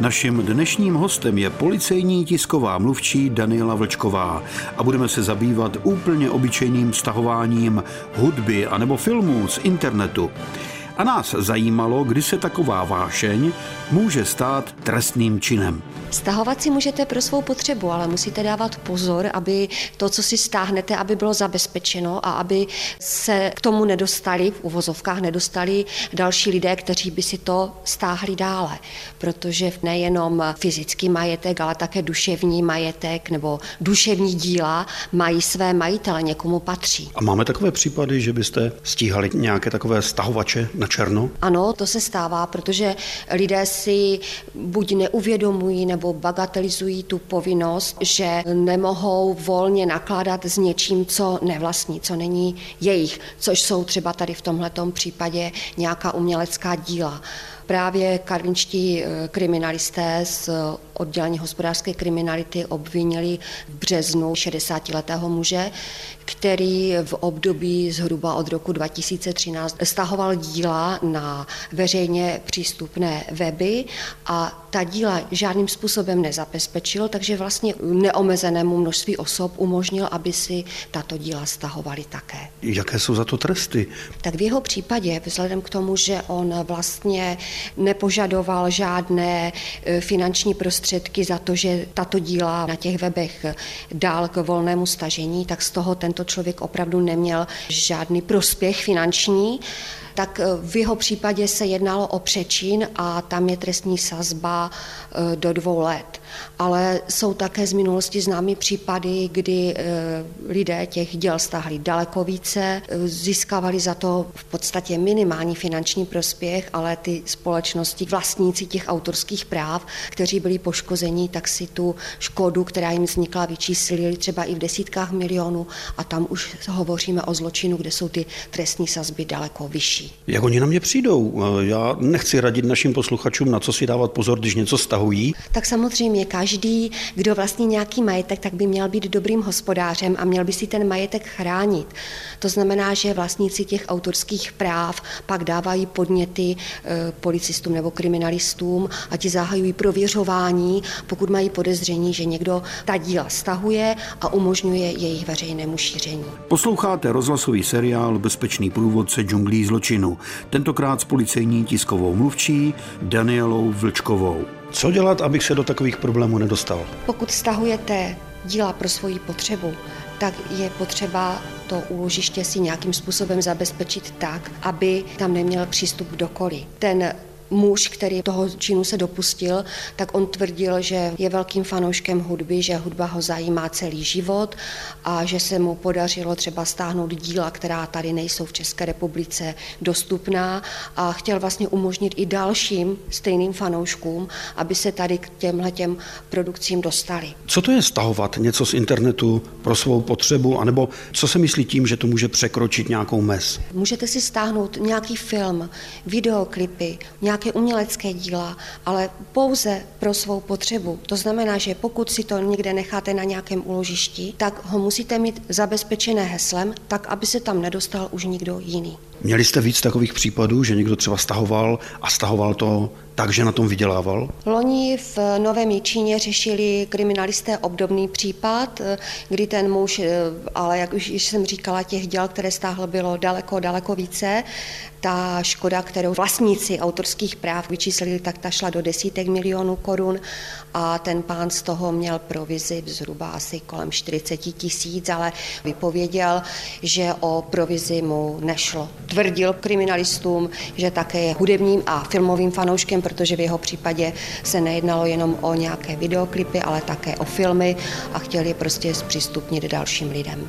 Naším dnešním hostem je policejní tisková mluvčí Daniela Vlčková a budeme se zabývat úplně obyčejným stahováním hudby anebo filmů z internetu. A nás zajímalo, kdy se taková vášeň může stát trestným činem. Stahovat si můžete pro svou potřebu, ale musíte dávat pozor, aby to, co si stáhnete, aby bylo zabezpečeno a aby se k tomu nedostali, v uvozovkách nedostali další lidé, kteří by si to stáhli dále. Protože nejenom fyzický majetek, ale také duševní majetek nebo duševní díla mají své majitele, někomu patří. A máme takové případy, že byste stíhali nějaké takové stahovače na černo? Ano, to se stává, protože lidé si buď neuvědomují nebo bagatelizují tu povinnost, že nemohou volně nakládat s něčím, co nevlastní, co není jejich, což jsou třeba tady v tomhletom případě nějaká umělecká díla právě karvinští eh, kriminalisté z oddělení hospodářské kriminality obvinili v březnu 60-letého muže, který v období zhruba od roku 2013 stahoval díla na veřejně přístupné weby a ta díla žádným způsobem nezabezpečil, takže vlastně neomezenému množství osob umožnil, aby si tato díla stahovali také. Jaké jsou za to tresty? Tak v jeho případě, vzhledem k tomu, že on vlastně nepožadoval žádné e, finanční prostředky za to, že tato díla na těch webech dál k volnému stažení, tak z toho tento člověk opravdu neměl žádný prospěch finanční tak eh, v jeho případě se jednalo o přečin a tam je trestní sazba eh, do dvou let. Ale jsou také z minulosti známy případy, kdy eh, lidé těch děl stáhli daleko více, získávali za to v podstatě minimální finanční prospěch, ale ty společnosti, vlastníci těch autorských práv, kteří byli poškození, tak si tu škodu, která jim vznikla, vyčíslili třeba i v desítkách milionů a tam už hovoříme o zločinu, kde jsou ty trestní sazby daleko vyšší. Jak oni na mě přijdou? Já nechci radit našim posluchačům, na co si dávat pozor, když něco stahují. Tak samozřejmě každý, kdo vlastní nějaký majetek, tak by měl být dobrým hospodářem a měl by si ten majetek chránit. To znamená, že vlastníci těch autorských práv pak dávají podněty eh, policistům nebo kriminalistům a ti zahajují prověřování, pokud mají podezření, že někdo ta díla stahuje a umožňuje jejich veřejnému šíření. Posloucháte rozhlasový seriál Bezpečný průvodce džunglí zločin zločinu, tentokrát s policejní tiskovou mluvčí Danielou Vlčkovou. Co dělat, abych se do takových problémů nedostal? Pokud stahujete díla pro svoji potřebu, tak je potřeba to úložiště si nějakým způsobem zabezpečit tak, aby tam neměl přístup kdokoliv. Ten muž, který toho činu se dopustil, tak on tvrdil, že je velkým fanouškem hudby, že hudba ho zajímá celý život a že se mu podařilo třeba stáhnout díla, která tady nejsou v České republice dostupná a chtěl vlastně umožnit i dalším stejným fanouškům, aby se tady k těmhle těm produkcím dostali. Co to je stahovat něco z internetu pro svou potřebu, anebo co se myslí tím, že to může překročit nějakou mez? Můžete si stáhnout nějaký film, videoklipy, nějaký nějaké umělecké díla, ale pouze pro svou potřebu. To znamená, že pokud si to někde necháte na nějakém úložišti, tak ho musíte mít zabezpečené heslem, tak aby se tam nedostal už nikdo jiný. Měli jste víc takových případů, že někdo třeba stahoval a stahoval to tak, že na tom vydělával? Loni v Novém Jičíně řešili kriminalisté obdobný případ, kdy ten muž, ale jak už jsem říkala, těch děl, které stáhl, bylo daleko, daleko více. Ta škoda, kterou vlastníci autorských práv vyčíslili, tak ta šla do desítek milionů korun a ten pán z toho měl provizi zhruba asi kolem 40 tisíc, ale vypověděl, že o provizi mu nešlo. Tvrdil kriminalistům, že také je hudebním a filmovým fanouškem, protože v jeho případě se nejednalo jenom o nějaké videoklipy, ale také o filmy a chtěl je prostě zpřístupnit dalším lidem.